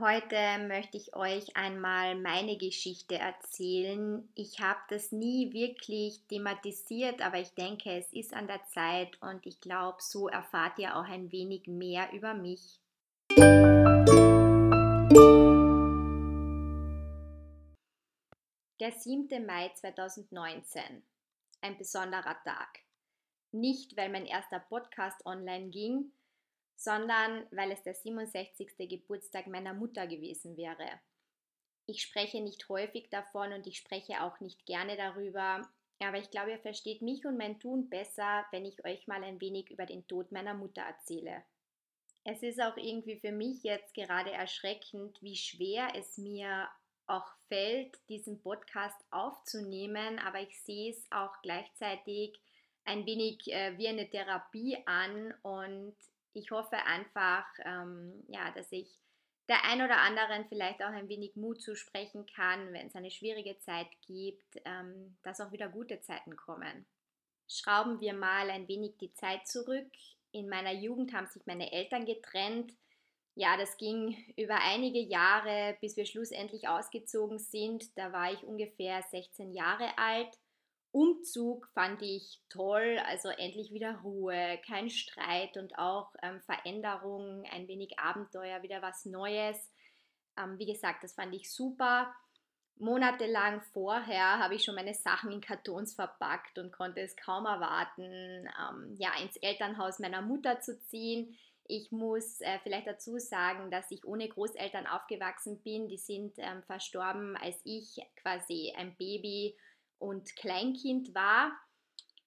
Heute möchte ich euch einmal meine Geschichte erzählen. Ich habe das nie wirklich thematisiert, aber ich denke, es ist an der Zeit und ich glaube, so erfahrt ihr auch ein wenig mehr über mich. Der 7. Mai 2019. Ein besonderer Tag. Nicht, weil mein erster Podcast online ging, sondern weil es der 67. Geburtstag meiner Mutter gewesen wäre. Ich spreche nicht häufig davon und ich spreche auch nicht gerne darüber, aber ich glaube, ihr versteht mich und mein Tun besser, wenn ich euch mal ein wenig über den Tod meiner Mutter erzähle. Es ist auch irgendwie für mich jetzt gerade erschreckend, wie schwer es mir auch fällt, diesen Podcast aufzunehmen, aber ich sehe es auch gleichzeitig ein wenig äh, wie eine Therapie an und ich hoffe einfach, ähm, ja, dass ich der ein oder anderen vielleicht auch ein wenig Mut zusprechen kann, wenn es eine schwierige Zeit gibt, ähm, dass auch wieder gute Zeiten kommen. Schrauben wir mal ein wenig die Zeit zurück. In meiner Jugend haben sich meine Eltern getrennt. Ja, das ging über einige Jahre, bis wir schlussendlich ausgezogen sind. Da war ich ungefähr 16 Jahre alt. Umzug fand ich toll, also endlich wieder Ruhe, kein Streit und auch ähm, Veränderung, ein wenig Abenteuer, wieder was Neues. Ähm, wie gesagt, das fand ich super. Monatelang vorher habe ich schon meine Sachen in Kartons verpackt und konnte es kaum erwarten, ähm, ja, ins Elternhaus meiner Mutter zu ziehen. Ich muss äh, vielleicht dazu sagen, dass ich ohne Großeltern aufgewachsen bin. Die sind ähm, verstorben, als ich quasi ein Baby und Kleinkind war.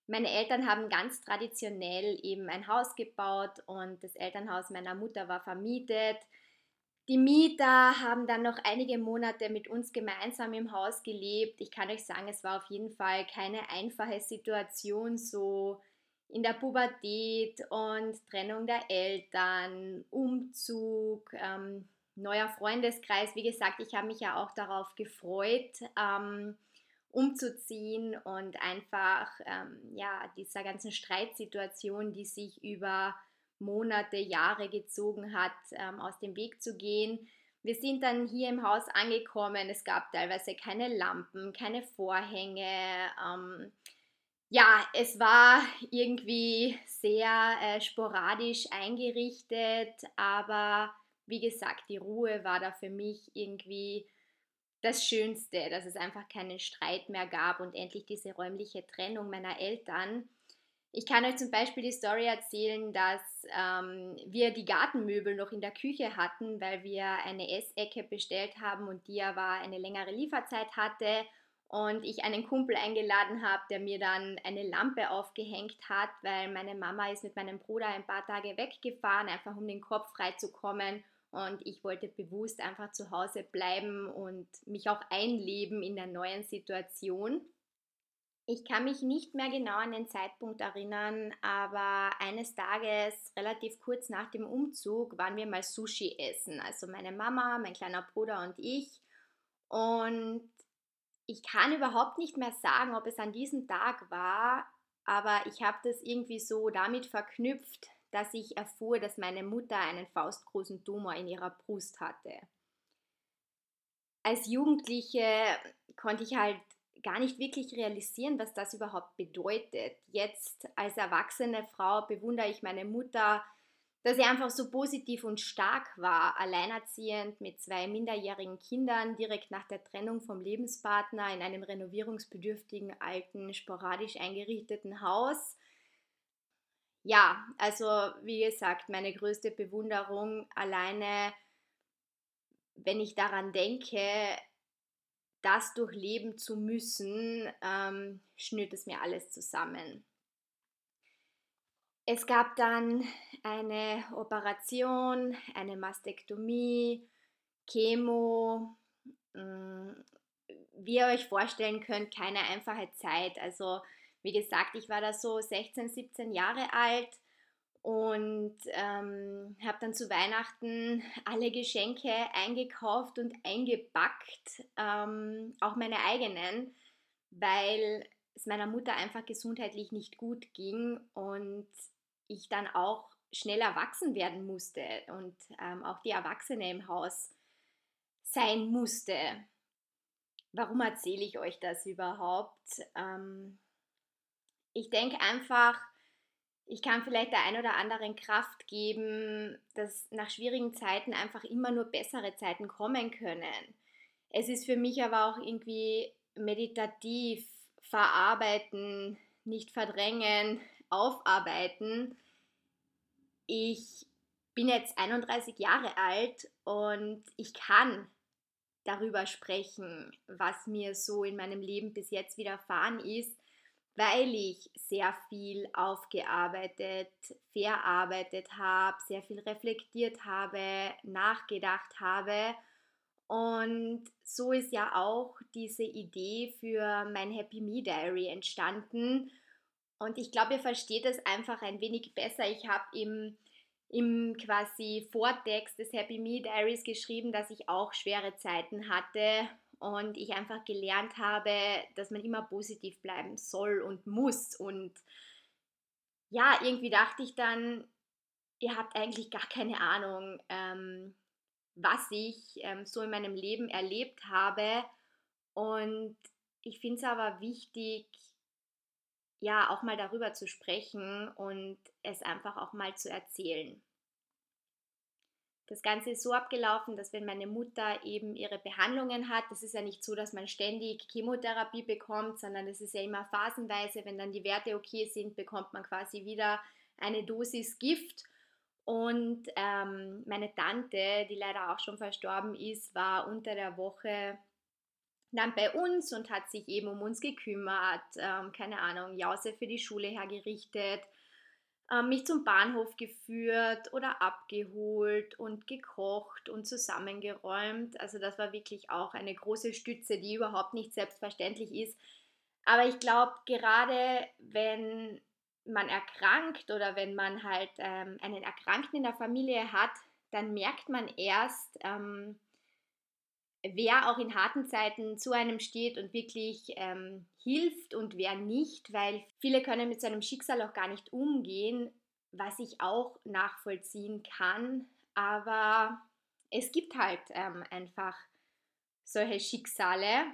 Meine Eltern haben ganz traditionell eben ein Haus gebaut und das Elternhaus meiner Mutter war vermietet. Die Mieter haben dann noch einige Monate mit uns gemeinsam im Haus gelebt. Ich kann euch sagen, es war auf jeden Fall keine einfache Situation, so in der Pubertät und Trennung der Eltern, Umzug, ähm, neuer Freundeskreis. Wie gesagt, ich habe mich ja auch darauf gefreut. Ähm, umzuziehen und einfach ähm, ja, dieser ganzen Streitsituation, die sich über Monate, Jahre gezogen hat, ähm, aus dem Weg zu gehen. Wir sind dann hier im Haus angekommen. Es gab teilweise keine Lampen, keine Vorhänge. Ähm, ja, es war irgendwie sehr äh, sporadisch eingerichtet, aber wie gesagt, die Ruhe war da für mich irgendwie das Schönste, dass es einfach keinen Streit mehr gab und endlich diese räumliche Trennung meiner Eltern. Ich kann euch zum Beispiel die Story erzählen, dass ähm, wir die Gartenmöbel noch in der Küche hatten, weil wir eine Essecke bestellt haben und die aber eine längere Lieferzeit hatte und ich einen Kumpel eingeladen habe, der mir dann eine Lampe aufgehängt hat, weil meine Mama ist mit meinem Bruder ein paar Tage weggefahren, einfach um den Kopf frei zu kommen und ich wollte bewusst einfach zu Hause bleiben und mich auch einleben in der neuen Situation. Ich kann mich nicht mehr genau an den Zeitpunkt erinnern, aber eines Tages, relativ kurz nach dem Umzug, waren wir mal Sushi essen. Also meine Mama, mein kleiner Bruder und ich. Und ich kann überhaupt nicht mehr sagen, ob es an diesem Tag war, aber ich habe das irgendwie so damit verknüpft, dass ich erfuhr, dass meine Mutter einen faustgroßen Tumor in ihrer Brust hatte. Als Jugendliche konnte ich halt gar nicht wirklich realisieren, was das überhaupt bedeutet. Jetzt als erwachsene Frau bewundere ich meine Mutter, dass sie einfach so positiv und stark war, alleinerziehend mit zwei minderjährigen Kindern, direkt nach der Trennung vom Lebenspartner in einem renovierungsbedürftigen, alten, sporadisch eingerichteten Haus ja, also wie gesagt, meine größte Bewunderung alleine, wenn ich daran denke, das durchleben zu müssen, ähm, schnürt es mir alles zusammen. Es gab dann eine Operation, eine Mastektomie, Chemo. Mm, wie ihr euch vorstellen könnt, keine einfache Zeit. Also wie gesagt, ich war da so 16, 17 Jahre alt und ähm, habe dann zu Weihnachten alle Geschenke eingekauft und eingepackt, ähm, auch meine eigenen, weil es meiner Mutter einfach gesundheitlich nicht gut ging und ich dann auch schnell erwachsen werden musste und ähm, auch die Erwachsene im Haus sein musste. Warum erzähle ich euch das überhaupt? Ähm, ich denke einfach, ich kann vielleicht der ein oder anderen Kraft geben, dass nach schwierigen Zeiten einfach immer nur bessere Zeiten kommen können. Es ist für mich aber auch irgendwie meditativ, verarbeiten, nicht verdrängen, aufarbeiten. Ich bin jetzt 31 Jahre alt und ich kann darüber sprechen, was mir so in meinem Leben bis jetzt widerfahren ist weil ich sehr viel aufgearbeitet, verarbeitet habe, sehr viel reflektiert habe, nachgedacht habe. Und so ist ja auch diese Idee für mein Happy Me Diary entstanden. Und ich glaube, ihr versteht es einfach ein wenig besser. Ich habe im, im quasi Vortext des Happy Me Diaries geschrieben, dass ich auch schwere Zeiten hatte und ich einfach gelernt habe, dass man immer positiv bleiben soll und muss. Und ja, irgendwie dachte ich dann, ihr habt eigentlich gar keine Ahnung, ähm, was ich ähm, so in meinem Leben erlebt habe. Und ich finde es aber wichtig, ja, auch mal darüber zu sprechen und es einfach auch mal zu erzählen. Das Ganze ist so abgelaufen, dass wenn meine Mutter eben ihre Behandlungen hat, das ist ja nicht so, dass man ständig Chemotherapie bekommt, sondern es ist ja immer phasenweise, wenn dann die Werte okay sind, bekommt man quasi wieder eine Dosis Gift. Und ähm, meine Tante, die leider auch schon verstorben ist, war unter der Woche dann bei uns und hat sich eben um uns gekümmert, ähm, keine Ahnung, Jause für die Schule hergerichtet, mich zum Bahnhof geführt oder abgeholt und gekocht und zusammengeräumt. Also das war wirklich auch eine große Stütze, die überhaupt nicht selbstverständlich ist. Aber ich glaube, gerade wenn man erkrankt oder wenn man halt ähm, einen Erkrankten in der Familie hat, dann merkt man erst, ähm, wer auch in harten Zeiten zu einem steht und wirklich ähm, hilft und wer nicht, weil viele können mit so einem Schicksal auch gar nicht umgehen, was ich auch nachvollziehen kann. Aber es gibt halt ähm, einfach solche Schicksale.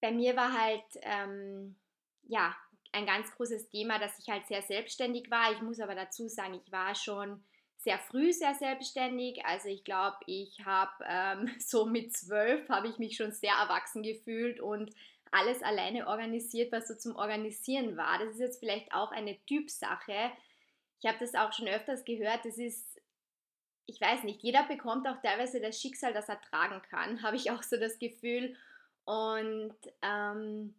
Bei mir war halt ähm, ja ein ganz großes Thema, dass ich halt sehr selbstständig war. Ich muss aber dazu sagen, ich war schon sehr früh sehr selbstständig. Also ich glaube, ich habe ähm, so mit zwölf habe ich mich schon sehr erwachsen gefühlt und alles alleine organisiert, was so zum Organisieren war. Das ist jetzt vielleicht auch eine Typsache. Ich habe das auch schon öfters gehört. Das ist, ich weiß nicht, jeder bekommt auch teilweise das Schicksal, das er tragen kann, habe ich auch so das Gefühl. Und ähm,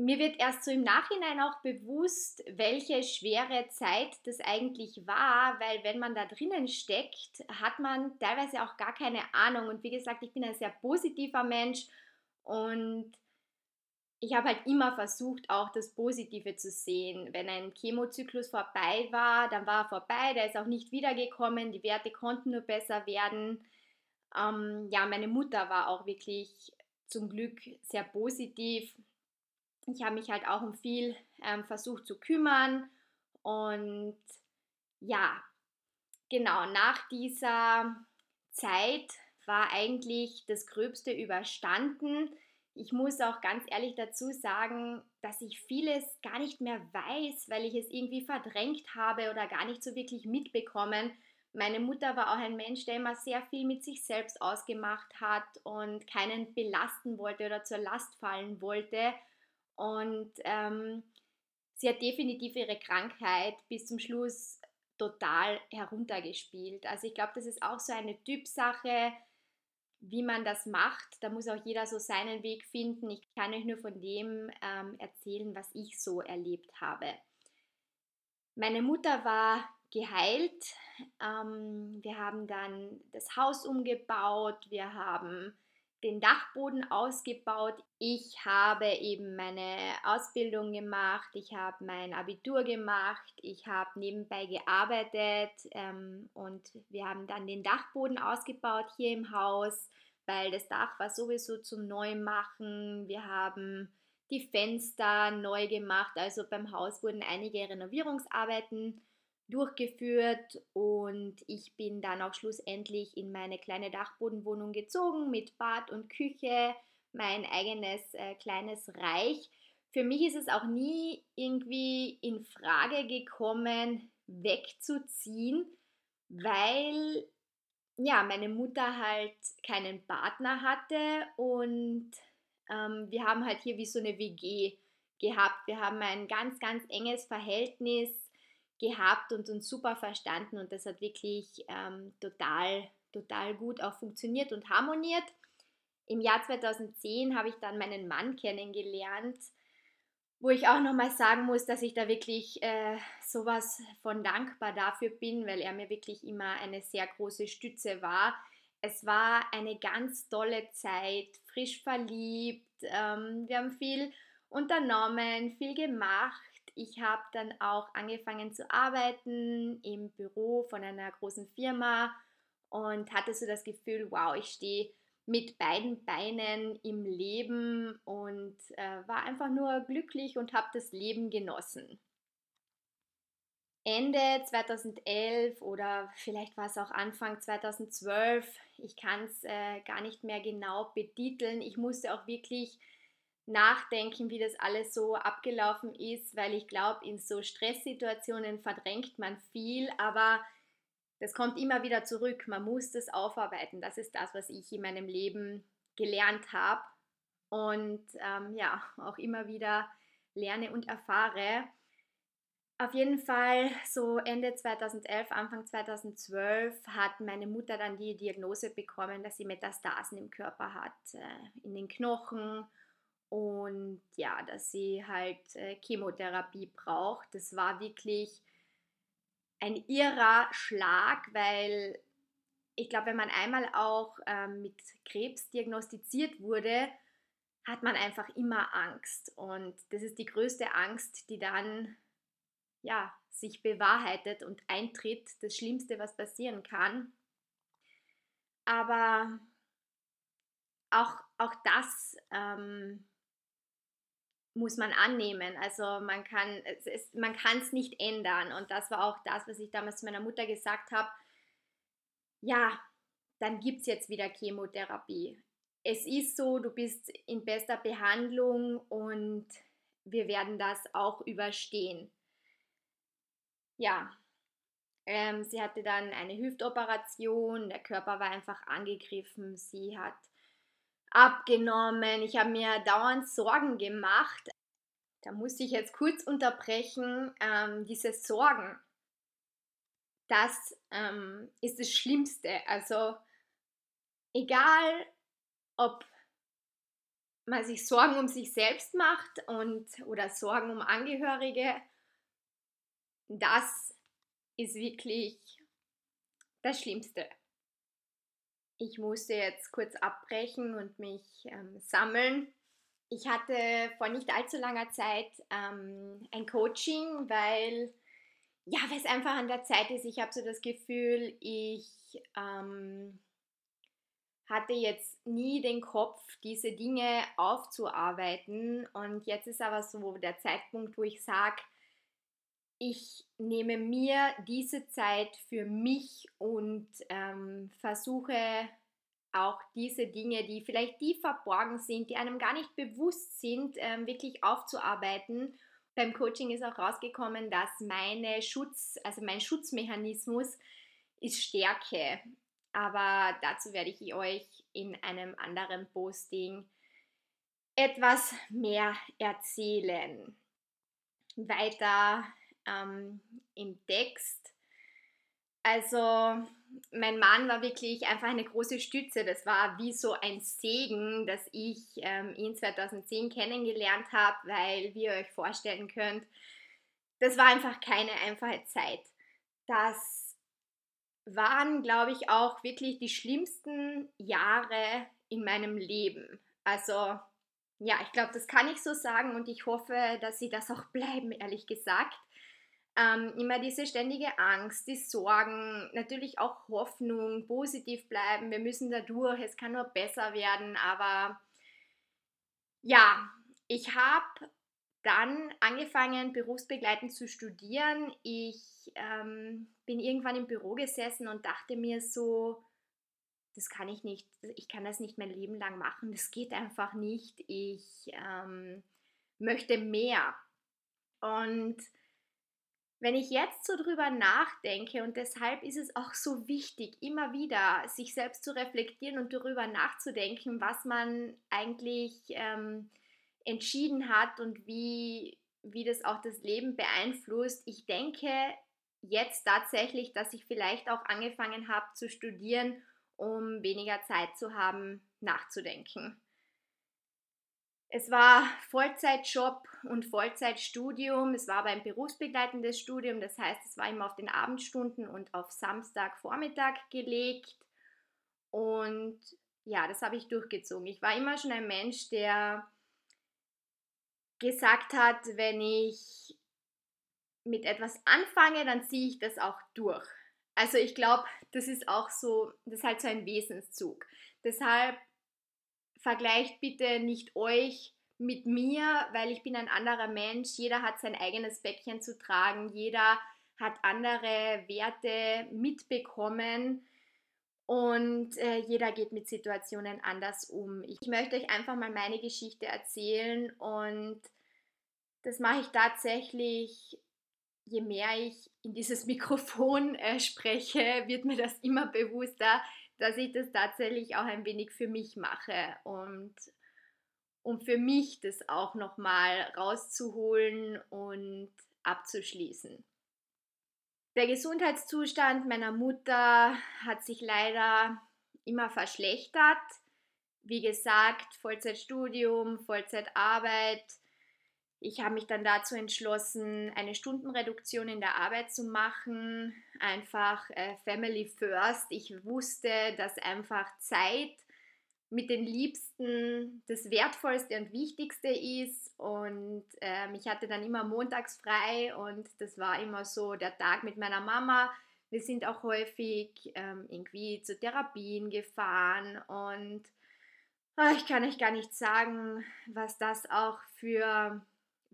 mir wird erst so im Nachhinein auch bewusst, welche schwere Zeit das eigentlich war, weil wenn man da drinnen steckt, hat man teilweise auch gar keine Ahnung. Und wie gesagt, ich bin ein sehr positiver Mensch und ich habe halt immer versucht, auch das Positive zu sehen. Wenn ein Chemozyklus vorbei war, dann war er vorbei, der ist auch nicht wiedergekommen, die Werte konnten nur besser werden. Ähm, ja, meine Mutter war auch wirklich zum Glück sehr positiv ich habe mich halt auch um viel ähm, versucht zu kümmern und ja, genau, nach dieser Zeit war eigentlich das Gröbste überstanden. Ich muss auch ganz ehrlich dazu sagen, dass ich vieles gar nicht mehr weiß, weil ich es irgendwie verdrängt habe oder gar nicht so wirklich mitbekommen. Meine Mutter war auch ein Mensch, der immer sehr viel mit sich selbst ausgemacht hat und keinen belasten wollte oder zur Last fallen wollte. Und ähm, sie hat definitiv ihre Krankheit bis zum Schluss total heruntergespielt. Also ich glaube, das ist auch so eine Typsache, wie man das macht. Da muss auch jeder so seinen Weg finden. Ich kann euch nur von dem ähm, erzählen, was ich so erlebt habe. Meine Mutter war geheilt. Ähm, wir haben dann das Haus umgebaut. Wir haben den Dachboden ausgebaut. Ich habe eben meine Ausbildung gemacht, ich habe mein Abitur gemacht, ich habe nebenbei gearbeitet ähm, und wir haben dann den Dachboden ausgebaut hier im Haus, weil das Dach war sowieso zum Neumachen. Wir haben die Fenster neu gemacht, also beim Haus wurden einige Renovierungsarbeiten durchgeführt und ich bin dann auch schlussendlich in meine kleine Dachbodenwohnung gezogen mit Bad und Küche, mein eigenes äh, kleines Reich. Für mich ist es auch nie irgendwie in Frage gekommen, wegzuziehen, weil ja, meine Mutter halt keinen Partner hatte und ähm, wir haben halt hier wie so eine WG gehabt. Wir haben ein ganz, ganz enges Verhältnis gehabt und uns super verstanden und das hat wirklich ähm, total, total gut auch funktioniert und harmoniert. Im Jahr 2010 habe ich dann meinen Mann kennengelernt, wo ich auch nochmal sagen muss, dass ich da wirklich äh, sowas von dankbar dafür bin, weil er mir wirklich immer eine sehr große Stütze war. Es war eine ganz tolle Zeit, frisch verliebt, ähm, wir haben viel unternommen, viel gemacht. Ich habe dann auch angefangen zu arbeiten im Büro von einer großen Firma und hatte so das Gefühl, wow, ich stehe mit beiden Beinen im Leben und äh, war einfach nur glücklich und habe das Leben genossen. Ende 2011 oder vielleicht war es auch Anfang 2012, ich kann es äh, gar nicht mehr genau betiteln. Ich musste auch wirklich nachdenken, wie das alles so abgelaufen ist, weil ich glaube, in so Stresssituationen verdrängt man viel, aber das kommt immer wieder zurück. Man muss das aufarbeiten. Das ist das, was ich in meinem Leben gelernt habe und ähm, ja, auch immer wieder lerne und erfahre. Auf jeden Fall, so Ende 2011, Anfang 2012 hat meine Mutter dann die Diagnose bekommen, dass sie Metastasen im Körper hat, äh, in den Knochen und ja, dass sie halt äh, Chemotherapie braucht. Das war wirklich ein irrer Schlag, weil ich glaube, wenn man einmal auch ähm, mit Krebs diagnostiziert wurde, hat man einfach immer Angst. Und das ist die größte Angst, die dann ja, sich bewahrheitet und eintritt. Das Schlimmste, was passieren kann. Aber auch, auch das ähm, muss man annehmen. Also man kann es, es man kann nicht ändern. Und das war auch das, was ich damals zu meiner Mutter gesagt habe. Ja, dann gibt es jetzt wieder Chemotherapie. Es ist so, du bist in bester Behandlung und wir werden das auch überstehen. Ja, ähm, sie hatte dann eine Hüftoperation, der Körper war einfach angegriffen, sie hat abgenommen. Ich habe mir dauernd Sorgen gemacht. Da musste ich jetzt kurz unterbrechen. Ähm, diese Sorgen, das ähm, ist das Schlimmste. Also egal, ob man sich Sorgen um sich selbst macht und oder Sorgen um Angehörige, das ist wirklich das Schlimmste ich musste jetzt kurz abbrechen und mich ähm, sammeln. Ich hatte vor nicht allzu langer Zeit ähm, ein Coaching, weil ja, es einfach an der Zeit ist. Ich habe so das Gefühl, ich ähm, hatte jetzt nie den Kopf, diese Dinge aufzuarbeiten. Und jetzt ist aber so der Zeitpunkt, wo ich sage, ich nehme mir diese Zeit für mich und ähm, versuche auch diese Dinge, die vielleicht die verborgen sind, die einem gar nicht bewusst sind, ähm, wirklich aufzuarbeiten. Beim Coaching ist auch rausgekommen, dass meine Schutz, also mein Schutzmechanismus ist Stärke. Aber dazu werde ich euch in einem anderen Posting etwas mehr erzählen. Weiter ähm, im Text. Also mein Mann war wirklich einfach eine große Stütze. Das war wie so ein Segen, dass ich ähm, ihn 2010 kennengelernt habe, weil, wie ihr euch vorstellen könnt, das war einfach keine einfache Zeit. Das waren, glaube ich, auch wirklich die schlimmsten Jahre in meinem Leben. Also ja, ich glaube, das kann ich so sagen und ich hoffe, dass sie das auch bleiben, ehrlich gesagt ähm, immer diese ständige Angst, die Sorgen, natürlich auch Hoffnung, positiv bleiben, wir müssen da durch, es kann nur besser werden, aber ja, ich habe dann angefangen, berufsbegleitend zu studieren. Ich ähm, bin irgendwann im Büro gesessen und dachte mir so, das kann ich nicht, ich kann das nicht mein Leben lang machen, das geht einfach nicht. Ich ähm, möchte mehr. Und wenn ich jetzt so drüber nachdenke und deshalb ist es auch so wichtig, immer wieder sich selbst zu reflektieren und darüber nachzudenken, was man eigentlich ähm, entschieden hat und wie, wie das auch das Leben beeinflusst. Ich denke jetzt tatsächlich, dass ich vielleicht auch angefangen habe zu studieren, um weniger Zeit zu haben, nachzudenken. Es war Vollzeitjob und Vollzeitstudium. Es war aber ein berufsbegleitendes Studium. Das heißt, es war immer auf den Abendstunden und auf Samstagvormittag gelegt. Und ja, das habe ich durchgezogen. Ich war immer schon ein Mensch, der gesagt hat, wenn ich mit etwas anfange, dann ziehe ich das auch durch. Also ich glaube, das ist auch so, das ist halt so ein Wesenszug. Deshalb vergleicht bitte nicht euch mit mir, weil ich bin ein anderer Mensch. Jeder hat sein eigenes Päckchen zu tragen. Jeder hat andere Werte mitbekommen und äh, jeder geht mit Situationen anders um. Ich möchte euch einfach mal meine Geschichte erzählen und das mache ich tatsächlich, je mehr ich in dieses Mikrofon äh, spreche, wird mir das immer bewusster, dass ich das tatsächlich auch ein wenig für mich mache und um für mich das auch nochmal rauszuholen und abzuschließen. Der Gesundheitszustand meiner Mutter hat sich leider immer verschlechtert. Wie gesagt, Vollzeitstudium, Vollzeitarbeit, ich habe mich dann dazu entschlossen, eine Stundenreduktion in der Arbeit zu machen, einfach äh, Family First. Ich wusste, dass einfach Zeit mit den Liebsten das Wertvollste und Wichtigste ist. Und ähm, ich hatte dann immer montags frei und das war immer so der Tag mit meiner Mama. Wir sind auch häufig ähm, irgendwie zu Therapien gefahren und oh, ich kann euch gar nicht sagen, was das auch für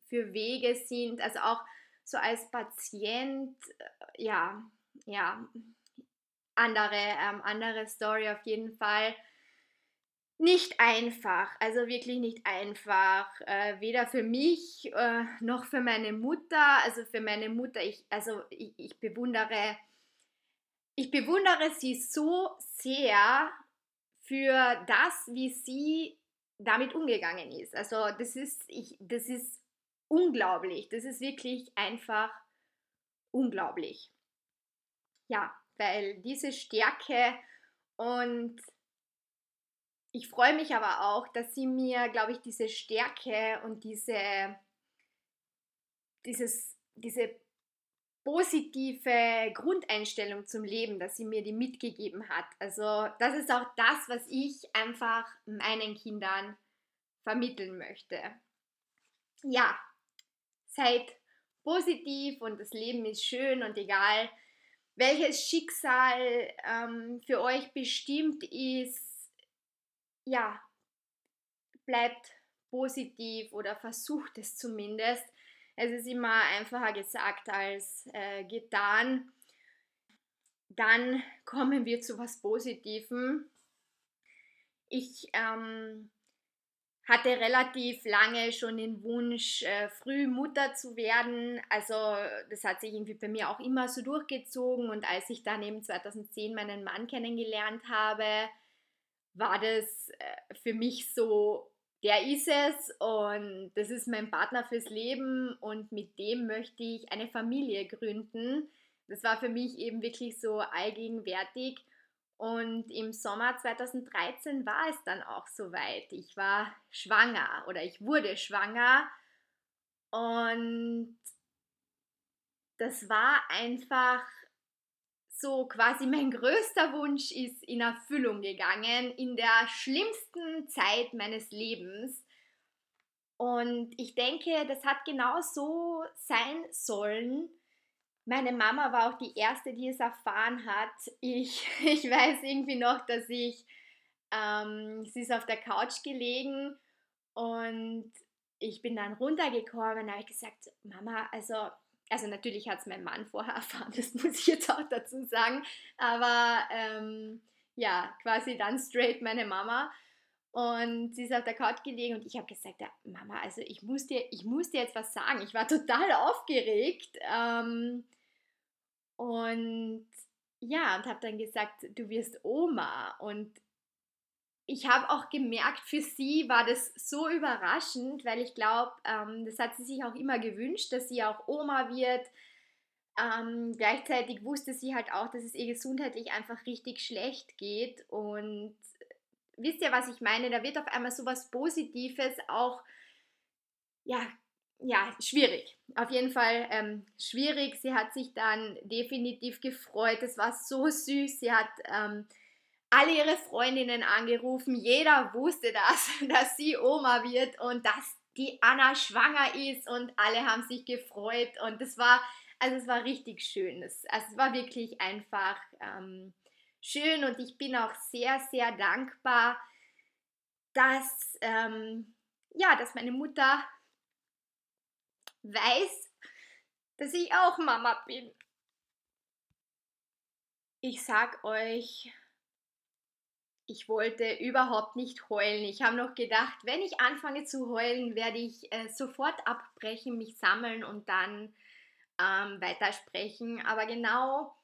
für Wege sind. Also auch so als Patient, äh, ja, ja, andere, ähm, andere Story auf jeden Fall. Nicht einfach, also wirklich nicht einfach, äh, weder für mich äh, noch für meine Mutter. Also für meine Mutter, ich, also ich, ich bewundere, ich bewundere sie so sehr für das, wie sie damit umgegangen ist. Also das ist, ich, das ist unglaublich. Das ist wirklich einfach unglaublich. Ja, weil diese Stärke und ich freue mich aber auch, dass sie mir, glaube ich, diese Stärke und diese, dieses, diese positive Grundeinstellung zum Leben, dass sie mir die mitgegeben hat. Also das ist auch das, was ich einfach meinen Kindern vermitteln möchte. Ja, seid positiv und das Leben ist schön und egal, welches Schicksal ähm, für euch bestimmt ist, ja, bleibt positiv oder versucht es zumindest. Es ist immer einfacher gesagt als äh, getan. Dann kommen wir zu was Positivem. Ich ähm, hatte relativ lange schon den Wunsch, äh, früh Mutter zu werden. Also das hat sich irgendwie bei mir auch immer so durchgezogen. Und als ich dann eben 2010 meinen Mann kennengelernt habe, war das äh, für mich so, der ist es und das ist mein Partner fürs Leben und mit dem möchte ich eine Familie gründen. Das war für mich eben wirklich so allgegenwärtig. Und im Sommer 2013 war es dann auch soweit. Ich war schwanger oder ich wurde schwanger und das war einfach so quasi mein größter Wunsch ist in Erfüllung gegangen in der schlimmsten Zeit meines Lebens. Und ich denke, das hat genau so sein sollen, meine Mama war auch die erste, die es erfahren hat. Ich, ich weiß irgendwie noch, dass ich, ähm, sie ist auf der Couch gelegen und ich bin dann runtergekommen, habe ich gesagt, Mama, also, also natürlich hat es mein Mann vorher erfahren, das muss ich jetzt auch dazu sagen, aber ähm, ja, quasi dann straight meine Mama. Und sie ist auf der Couch gelegen und ich habe gesagt, ja, Mama, also ich muss, dir, ich muss dir jetzt was sagen. Ich war total aufgeregt. Ähm, und ja, und habe dann gesagt, du wirst Oma. Und ich habe auch gemerkt, für sie war das so überraschend, weil ich glaube, ähm, das hat sie sich auch immer gewünscht, dass sie auch Oma wird. Ähm, gleichzeitig wusste sie halt auch, dass es ihr gesundheitlich einfach richtig schlecht geht. Und wisst ihr, was ich meine? Da wird auf einmal so was Positives auch, ja, ja, schwierig. Auf jeden Fall ähm, schwierig. Sie hat sich dann definitiv gefreut. Es war so süß. Sie hat ähm, alle ihre Freundinnen angerufen. Jeder wusste das, dass sie Oma wird und dass die Anna schwanger ist und alle haben sich gefreut und es war, also es war richtig schön. Es, also es war wirklich einfach ähm, schön und ich bin auch sehr, sehr dankbar, dass, ähm, ja, dass meine Mutter weiß, dass ich auch Mama bin. Ich sag euch, ich wollte überhaupt nicht heulen. Ich habe noch gedacht, wenn ich anfange zu heulen, werde ich äh, sofort abbrechen, mich sammeln und dann ähm, weitersprechen. Aber genau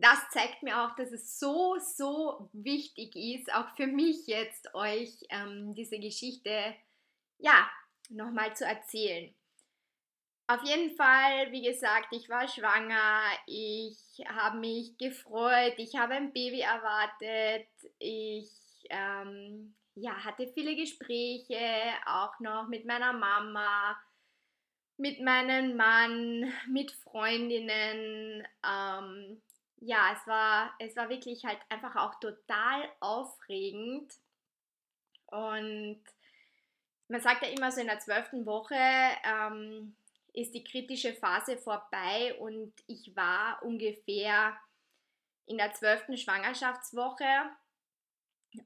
das zeigt mir auch, dass es so, so wichtig ist, auch für mich jetzt euch ähm, diese Geschichte, ja, nochmal zu erzählen. Auf jeden Fall, wie gesagt, ich war schwanger, ich habe mich gefreut, ich habe ein Baby erwartet, ich ähm, ja, hatte viele Gespräche, auch noch mit meiner Mama, mit meinem Mann, mit Freundinnen. Ähm, ja, es war, es war wirklich halt einfach auch total aufregend. Und man sagt ja immer so in der zwölften Woche, ähm, ist die kritische Phase vorbei und ich war ungefähr in der zwölften Schwangerschaftswoche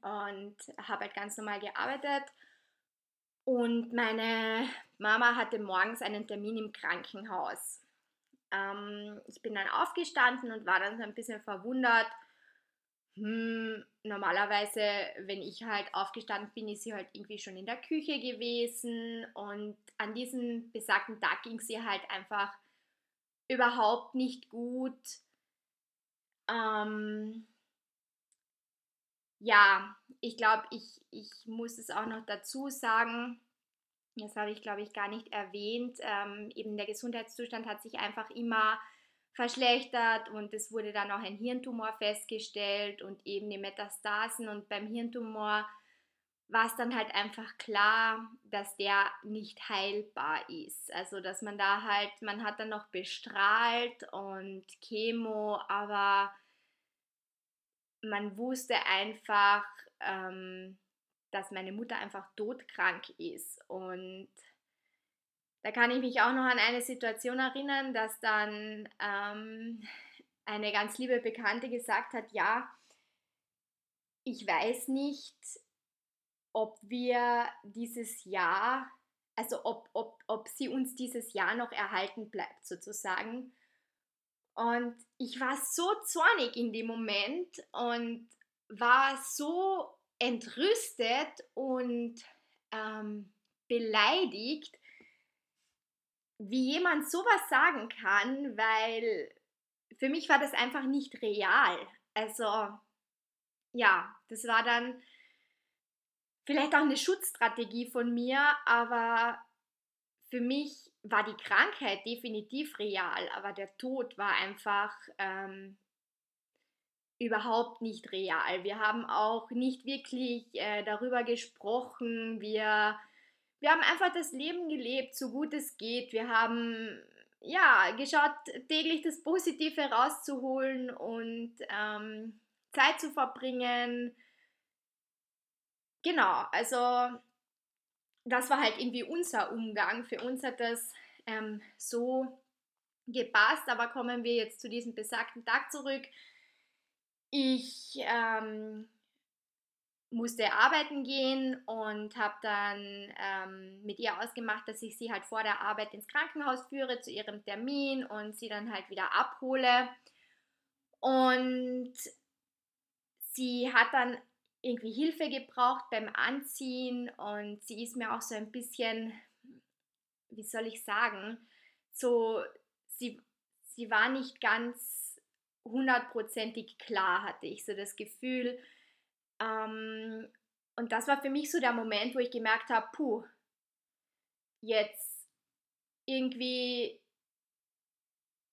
und habe halt ganz normal gearbeitet. Und meine Mama hatte morgens einen Termin im Krankenhaus. Ähm, ich bin dann aufgestanden und war dann so ein bisschen verwundert, hm, normalerweise, wenn ich halt aufgestanden bin, ist sie halt irgendwie schon in der Küche gewesen und an diesem besagten Tag ging sie halt einfach überhaupt nicht gut. Ähm, ja, ich glaube, ich, ich muss es auch noch dazu sagen, das habe ich glaube ich gar nicht erwähnt, ähm, eben der Gesundheitszustand hat sich einfach immer verschlechtert und es wurde dann auch ein Hirntumor festgestellt und eben die Metastasen und beim Hirntumor war es dann halt einfach klar, dass der nicht heilbar ist. Also dass man da halt, man hat dann noch bestrahlt und Chemo, aber man wusste einfach, ähm, dass meine Mutter einfach todkrank ist und da kann ich mich auch noch an eine Situation erinnern, dass dann ähm, eine ganz liebe Bekannte gesagt hat, ja, ich weiß nicht, ob wir dieses Jahr, also ob, ob, ob sie uns dieses Jahr noch erhalten bleibt sozusagen. Und ich war so zornig in dem Moment und war so entrüstet und ähm, beleidigt, wie jemand sowas sagen kann, weil für mich war das einfach nicht real. Also ja, das war dann vielleicht auch eine Schutzstrategie von mir, aber für mich war die Krankheit definitiv real, aber der Tod war einfach ähm, überhaupt nicht real. Wir haben auch nicht wirklich äh, darüber gesprochen. Wir wir haben einfach das Leben gelebt, so gut es geht. Wir haben ja geschaut, täglich das Positive rauszuholen und ähm, Zeit zu verbringen. Genau, also das war halt irgendwie unser Umgang. Für uns hat das ähm, so gepasst, aber kommen wir jetzt zu diesem besagten Tag zurück. Ich ähm, musste arbeiten gehen und habe dann ähm, mit ihr ausgemacht, dass ich sie halt vor der Arbeit ins Krankenhaus führe zu ihrem Termin und sie dann halt wieder abhole. Und sie hat dann irgendwie Hilfe gebraucht beim Anziehen und sie ist mir auch so ein bisschen, wie soll ich sagen, so, sie, sie war nicht ganz hundertprozentig klar, hatte ich so das Gefühl. Ähm, und das war für mich so der Moment, wo ich gemerkt habe, puh, jetzt irgendwie,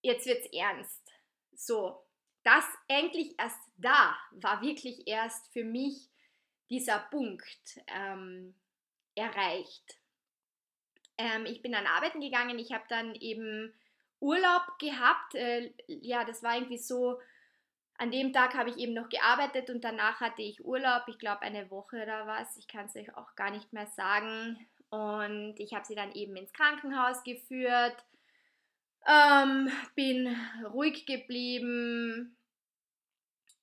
jetzt wird es ernst. So, das eigentlich erst da war wirklich erst für mich dieser Punkt ähm, erreicht. Ähm, ich bin dann arbeiten gegangen, ich habe dann eben Urlaub gehabt. Äh, ja, das war irgendwie so, an dem Tag habe ich eben noch gearbeitet und danach hatte ich Urlaub, ich glaube eine Woche oder was, ich kann es euch auch gar nicht mehr sagen. Und ich habe sie dann eben ins Krankenhaus geführt, ähm, bin ruhig geblieben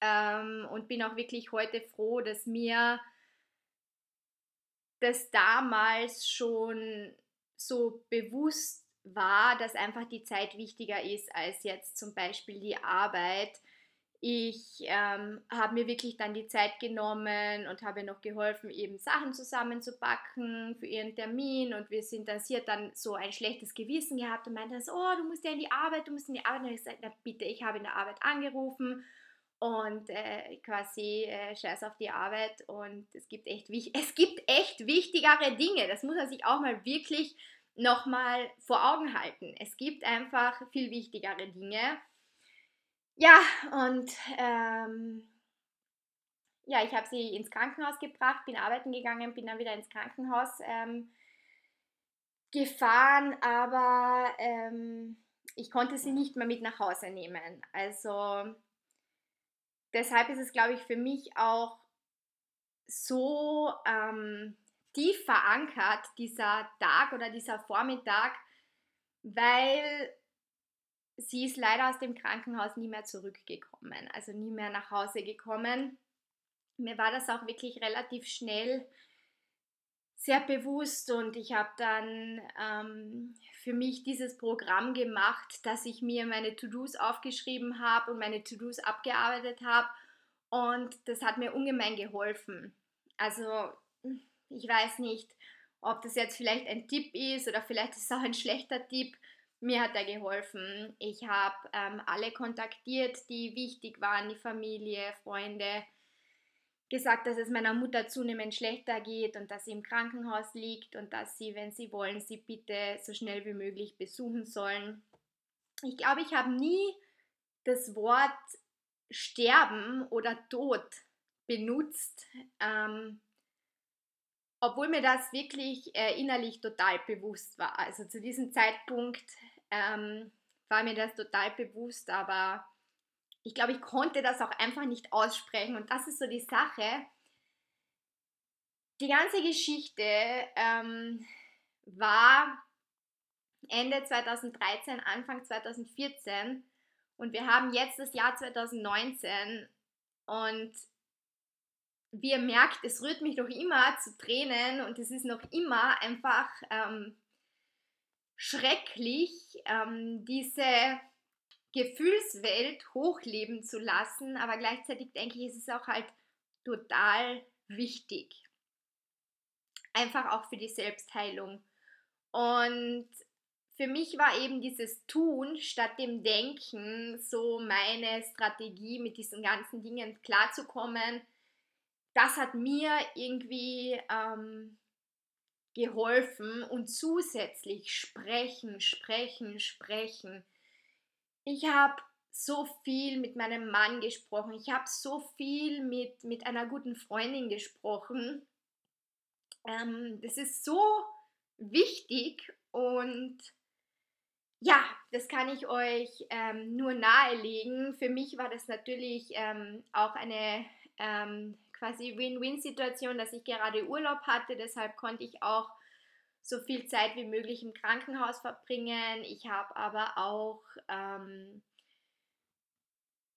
ähm, und bin auch wirklich heute froh, dass mir das damals schon so bewusst war, dass einfach die Zeit wichtiger ist als jetzt zum Beispiel die Arbeit ich ähm, habe mir wirklich dann die Zeit genommen und habe noch geholfen, eben Sachen zusammenzupacken für ihren Termin. Und wir sind dann, sie hat dann so ein schlechtes Gewissen gehabt und meinte so, oh, du musst ja in die Arbeit, du musst in die Arbeit. Und ich gesagt, na bitte, ich habe in der Arbeit angerufen und äh, quasi äh, scheiß auf die Arbeit. Und es gibt, echt, es gibt echt wichtigere Dinge. Das muss man sich auch mal wirklich nochmal vor Augen halten. Es gibt einfach viel wichtigere Dinge. Ja, und ähm, ja, ich habe sie ins Krankenhaus gebracht, bin arbeiten gegangen, bin dann wieder ins Krankenhaus ähm, gefahren, aber ähm, ich konnte sie nicht mehr mit nach Hause nehmen. Also deshalb ist es, glaube ich, für mich auch so ähm, tief verankert, dieser Tag oder dieser Vormittag, weil sie ist leider aus dem Krankenhaus nie mehr zurückgekommen, also nie mehr nach Hause gekommen. Mir war das auch wirklich relativ schnell sehr bewusst und ich habe dann ähm, für mich dieses Programm gemacht, dass ich mir meine To-Dos aufgeschrieben habe und meine To-Dos abgearbeitet habe und das hat mir ungemein geholfen. Also ich weiß nicht, ob das jetzt vielleicht ein Tipp ist oder vielleicht ist es auch ein schlechter Tipp, mir hat er geholfen. Ich habe ähm, alle kontaktiert, die wichtig waren, die Familie, Freunde, gesagt, dass es meiner Mutter zunehmend schlechter geht und dass sie im Krankenhaus liegt und dass sie, wenn sie wollen, sie bitte so schnell wie möglich besuchen sollen. Ich glaube, ich habe nie das Wort Sterben oder Tod benutzt, ähm, obwohl mir das wirklich äh, innerlich total bewusst war. Also zu diesem Zeitpunkt ähm, war mir das total bewusst, aber ich glaube, ich konnte das auch einfach nicht aussprechen und das ist so die Sache. Die ganze Geschichte ähm, war Ende 2013, Anfang 2014 und wir haben jetzt das Jahr 2019 und wie ihr merkt, es rührt mich noch immer zu Tränen und es ist noch immer einfach ähm, schrecklich, ähm, diese Gefühlswelt hochleben zu lassen, aber gleichzeitig denke ich, ist es auch halt total wichtig. Einfach auch für die Selbstheilung. Und für mich war eben dieses Tun statt dem Denken so meine Strategie, mit diesen ganzen Dingen klarzukommen. Das hat mir irgendwie ähm, geholfen und zusätzlich sprechen, sprechen, sprechen. Ich habe so viel mit meinem Mann gesprochen. Ich habe so viel mit, mit einer guten Freundin gesprochen. Ähm, das ist so wichtig und ja, das kann ich euch ähm, nur nahelegen. Für mich war das natürlich ähm, auch eine ähm, quasi Win-Win-Situation, dass ich gerade Urlaub hatte. Deshalb konnte ich auch so viel Zeit wie möglich im Krankenhaus verbringen. Ich habe aber auch ähm,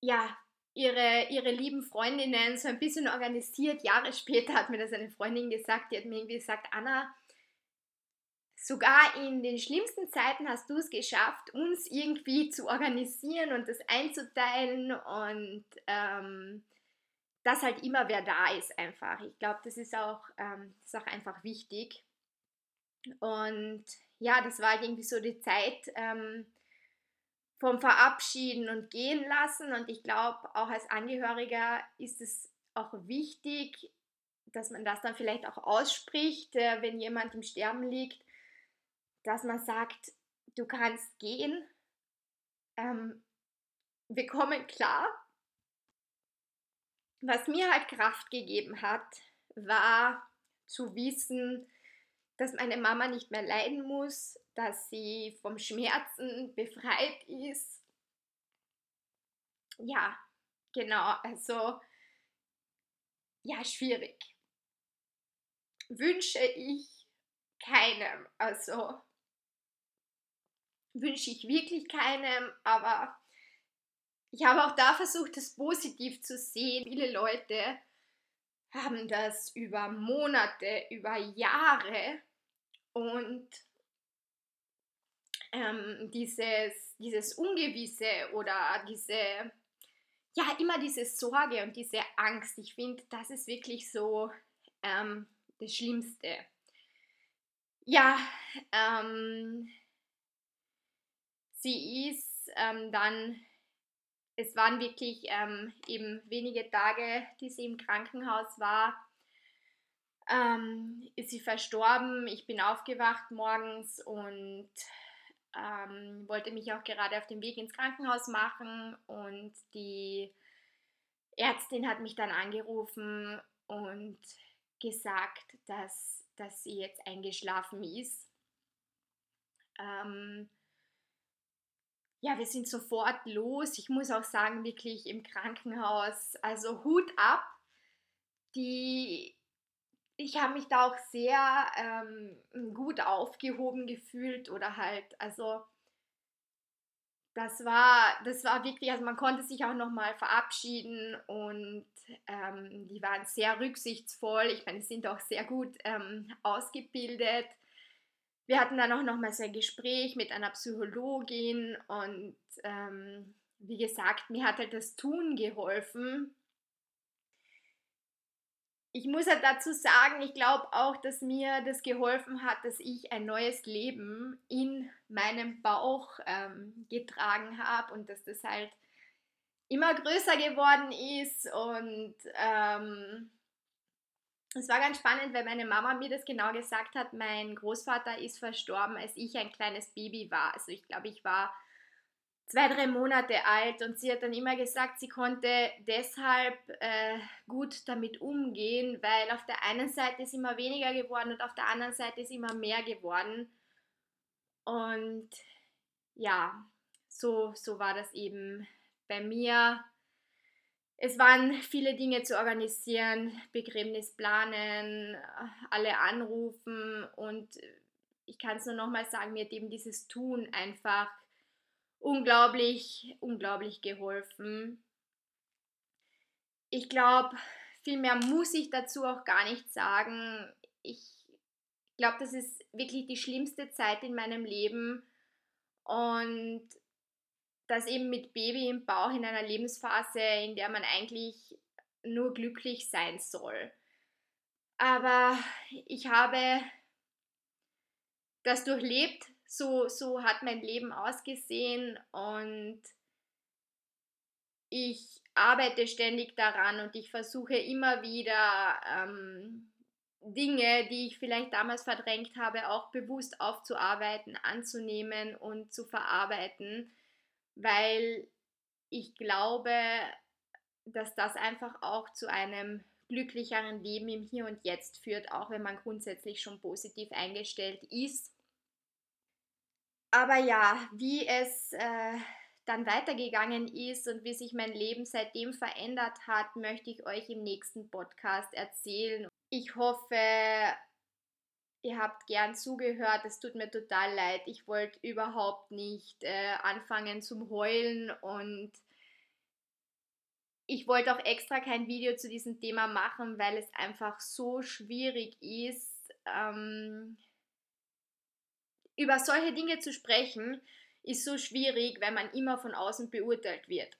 ja ihre, ihre lieben Freundinnen so ein bisschen organisiert. Jahre später hat mir das eine Freundin gesagt, die hat mir irgendwie gesagt, Anna, sogar in den schlimmsten Zeiten hast du es geschafft, uns irgendwie zu organisieren und das einzuteilen und ähm, dass halt immer wer da ist einfach. Ich glaube, das ist auch, ähm, das ist auch einfach wichtig. Und ja, das war halt irgendwie so die Zeit ähm, vom Verabschieden und Gehen lassen. Und ich glaube, auch als Angehöriger ist es auch wichtig, dass man das dann vielleicht auch ausspricht, äh, wenn jemand im Sterben liegt, dass man sagt, du kannst gehen, ähm, wir kommen klar. Was mir halt Kraft gegeben hat, war zu wissen, dass meine Mama nicht mehr leiden muss, dass sie vom Schmerzen befreit ist. Ja, genau, also ja, schwierig. Wünsche ich keinem, also wünsche ich wirklich keinem, aber ich habe auch da versucht, das positiv zu sehen. Viele Leute haben das über Monate, über Jahre und ähm, dieses, dieses Ungewisse oder diese, ja, immer diese Sorge und diese Angst, ich finde, das ist wirklich so ähm, das Schlimmste. Ja, ähm, sie ist ähm, dann, es waren wirklich ähm, eben wenige Tage, die sie im Krankenhaus war ähm, ist sie verstorben. Ich bin aufgewacht morgens und ähm, wollte mich auch gerade auf den Weg ins Krankenhaus machen und die Ärztin hat mich dann angerufen und gesagt, dass, dass sie jetzt eingeschlafen ist. Ähm, ja, wir sind sofort los. Ich muss auch sagen, wirklich im Krankenhaus, also Hut ab. Die ich habe mich da auch sehr ähm, gut aufgehoben gefühlt oder halt, also das war, das war wirklich, also man konnte sich auch nochmal verabschieden und ähm, die waren sehr rücksichtsvoll. Ich meine, die sind auch sehr gut ähm, ausgebildet. Wir hatten dann auch nochmal so ein Gespräch mit einer Psychologin und ähm, wie gesagt, mir hat halt das Tun geholfen, ich muss halt dazu sagen, ich glaube auch, dass mir das geholfen hat, dass ich ein neues Leben in meinem Bauch ähm, getragen habe und dass das halt immer größer geworden ist und ähm, es war ganz spannend, weil meine Mama mir das genau gesagt hat. Mein Großvater ist verstorben, als ich ein kleines Baby war. Also ich glaube, ich war zwei, drei Monate alt und sie hat dann immer gesagt, sie konnte deshalb äh, gut damit umgehen, weil auf der einen Seite ist immer weniger geworden und auf der anderen Seite ist immer mehr geworden. Und ja, so, so war das eben bei mir. Es waren viele Dinge zu organisieren, Begräbnis planen, alle anrufen und ich kann es nur nochmal sagen, mir hat eben dieses Tun einfach unglaublich, unglaublich geholfen. Ich glaube, viel mehr muss ich dazu auch gar nicht sagen. Ich glaube, das ist wirklich die schlimmste Zeit in meinem Leben und das eben mit Baby im Bauch in einer Lebensphase, in der man eigentlich nur glücklich sein soll. Aber ich habe das durchlebt, so, so hat mein Leben ausgesehen und ich arbeite ständig daran und ich versuche immer wieder ähm, Dinge, die ich vielleicht damals verdrängt habe, auch bewusst aufzuarbeiten, anzunehmen und zu verarbeiten, weil ich glaube, dass das einfach auch zu einem glücklicheren Leben im Hier und Jetzt führt, auch wenn man grundsätzlich schon positiv eingestellt ist aber ja, wie es äh, dann weitergegangen ist und wie sich mein Leben seitdem verändert hat, möchte ich euch im nächsten Podcast erzählen. Ich hoffe, ihr habt gern zugehört. Es tut mir total leid. Ich wollte überhaupt nicht äh, anfangen zum Heulen und ich wollte auch extra kein Video zu diesem Thema machen, weil es einfach so schwierig ist, ähm, über solche Dinge zu sprechen, ist so schwierig, wenn man immer von außen beurteilt wird.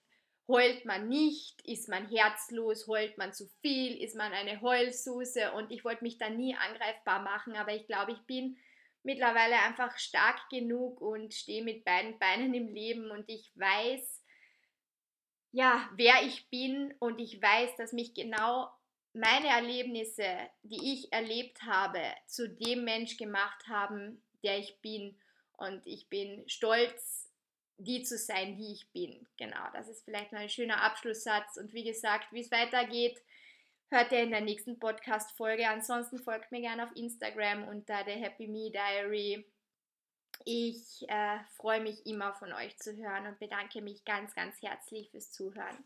Heult man nicht, ist man herzlos, heult man zu viel, ist man eine Heulsuse? Und ich wollte mich da nie angreifbar machen, aber ich glaube, ich bin mittlerweile einfach stark genug und stehe mit beiden Beinen im Leben und ich weiß, ja, wer ich bin und ich weiß, dass mich genau meine Erlebnisse, die ich erlebt habe, zu dem Mensch gemacht haben, der ich bin. Und ich bin stolz, die zu sein, die ich bin. Genau, das ist vielleicht mal ein schöner Abschlusssatz. Und wie gesagt, wie es weitergeht, hört ihr in der nächsten Podcast-Folge. Ansonsten folgt mir gerne auf Instagram unter der Happy Me Diary. Ich äh, freue mich immer von euch zu hören und bedanke mich ganz, ganz herzlich fürs Zuhören.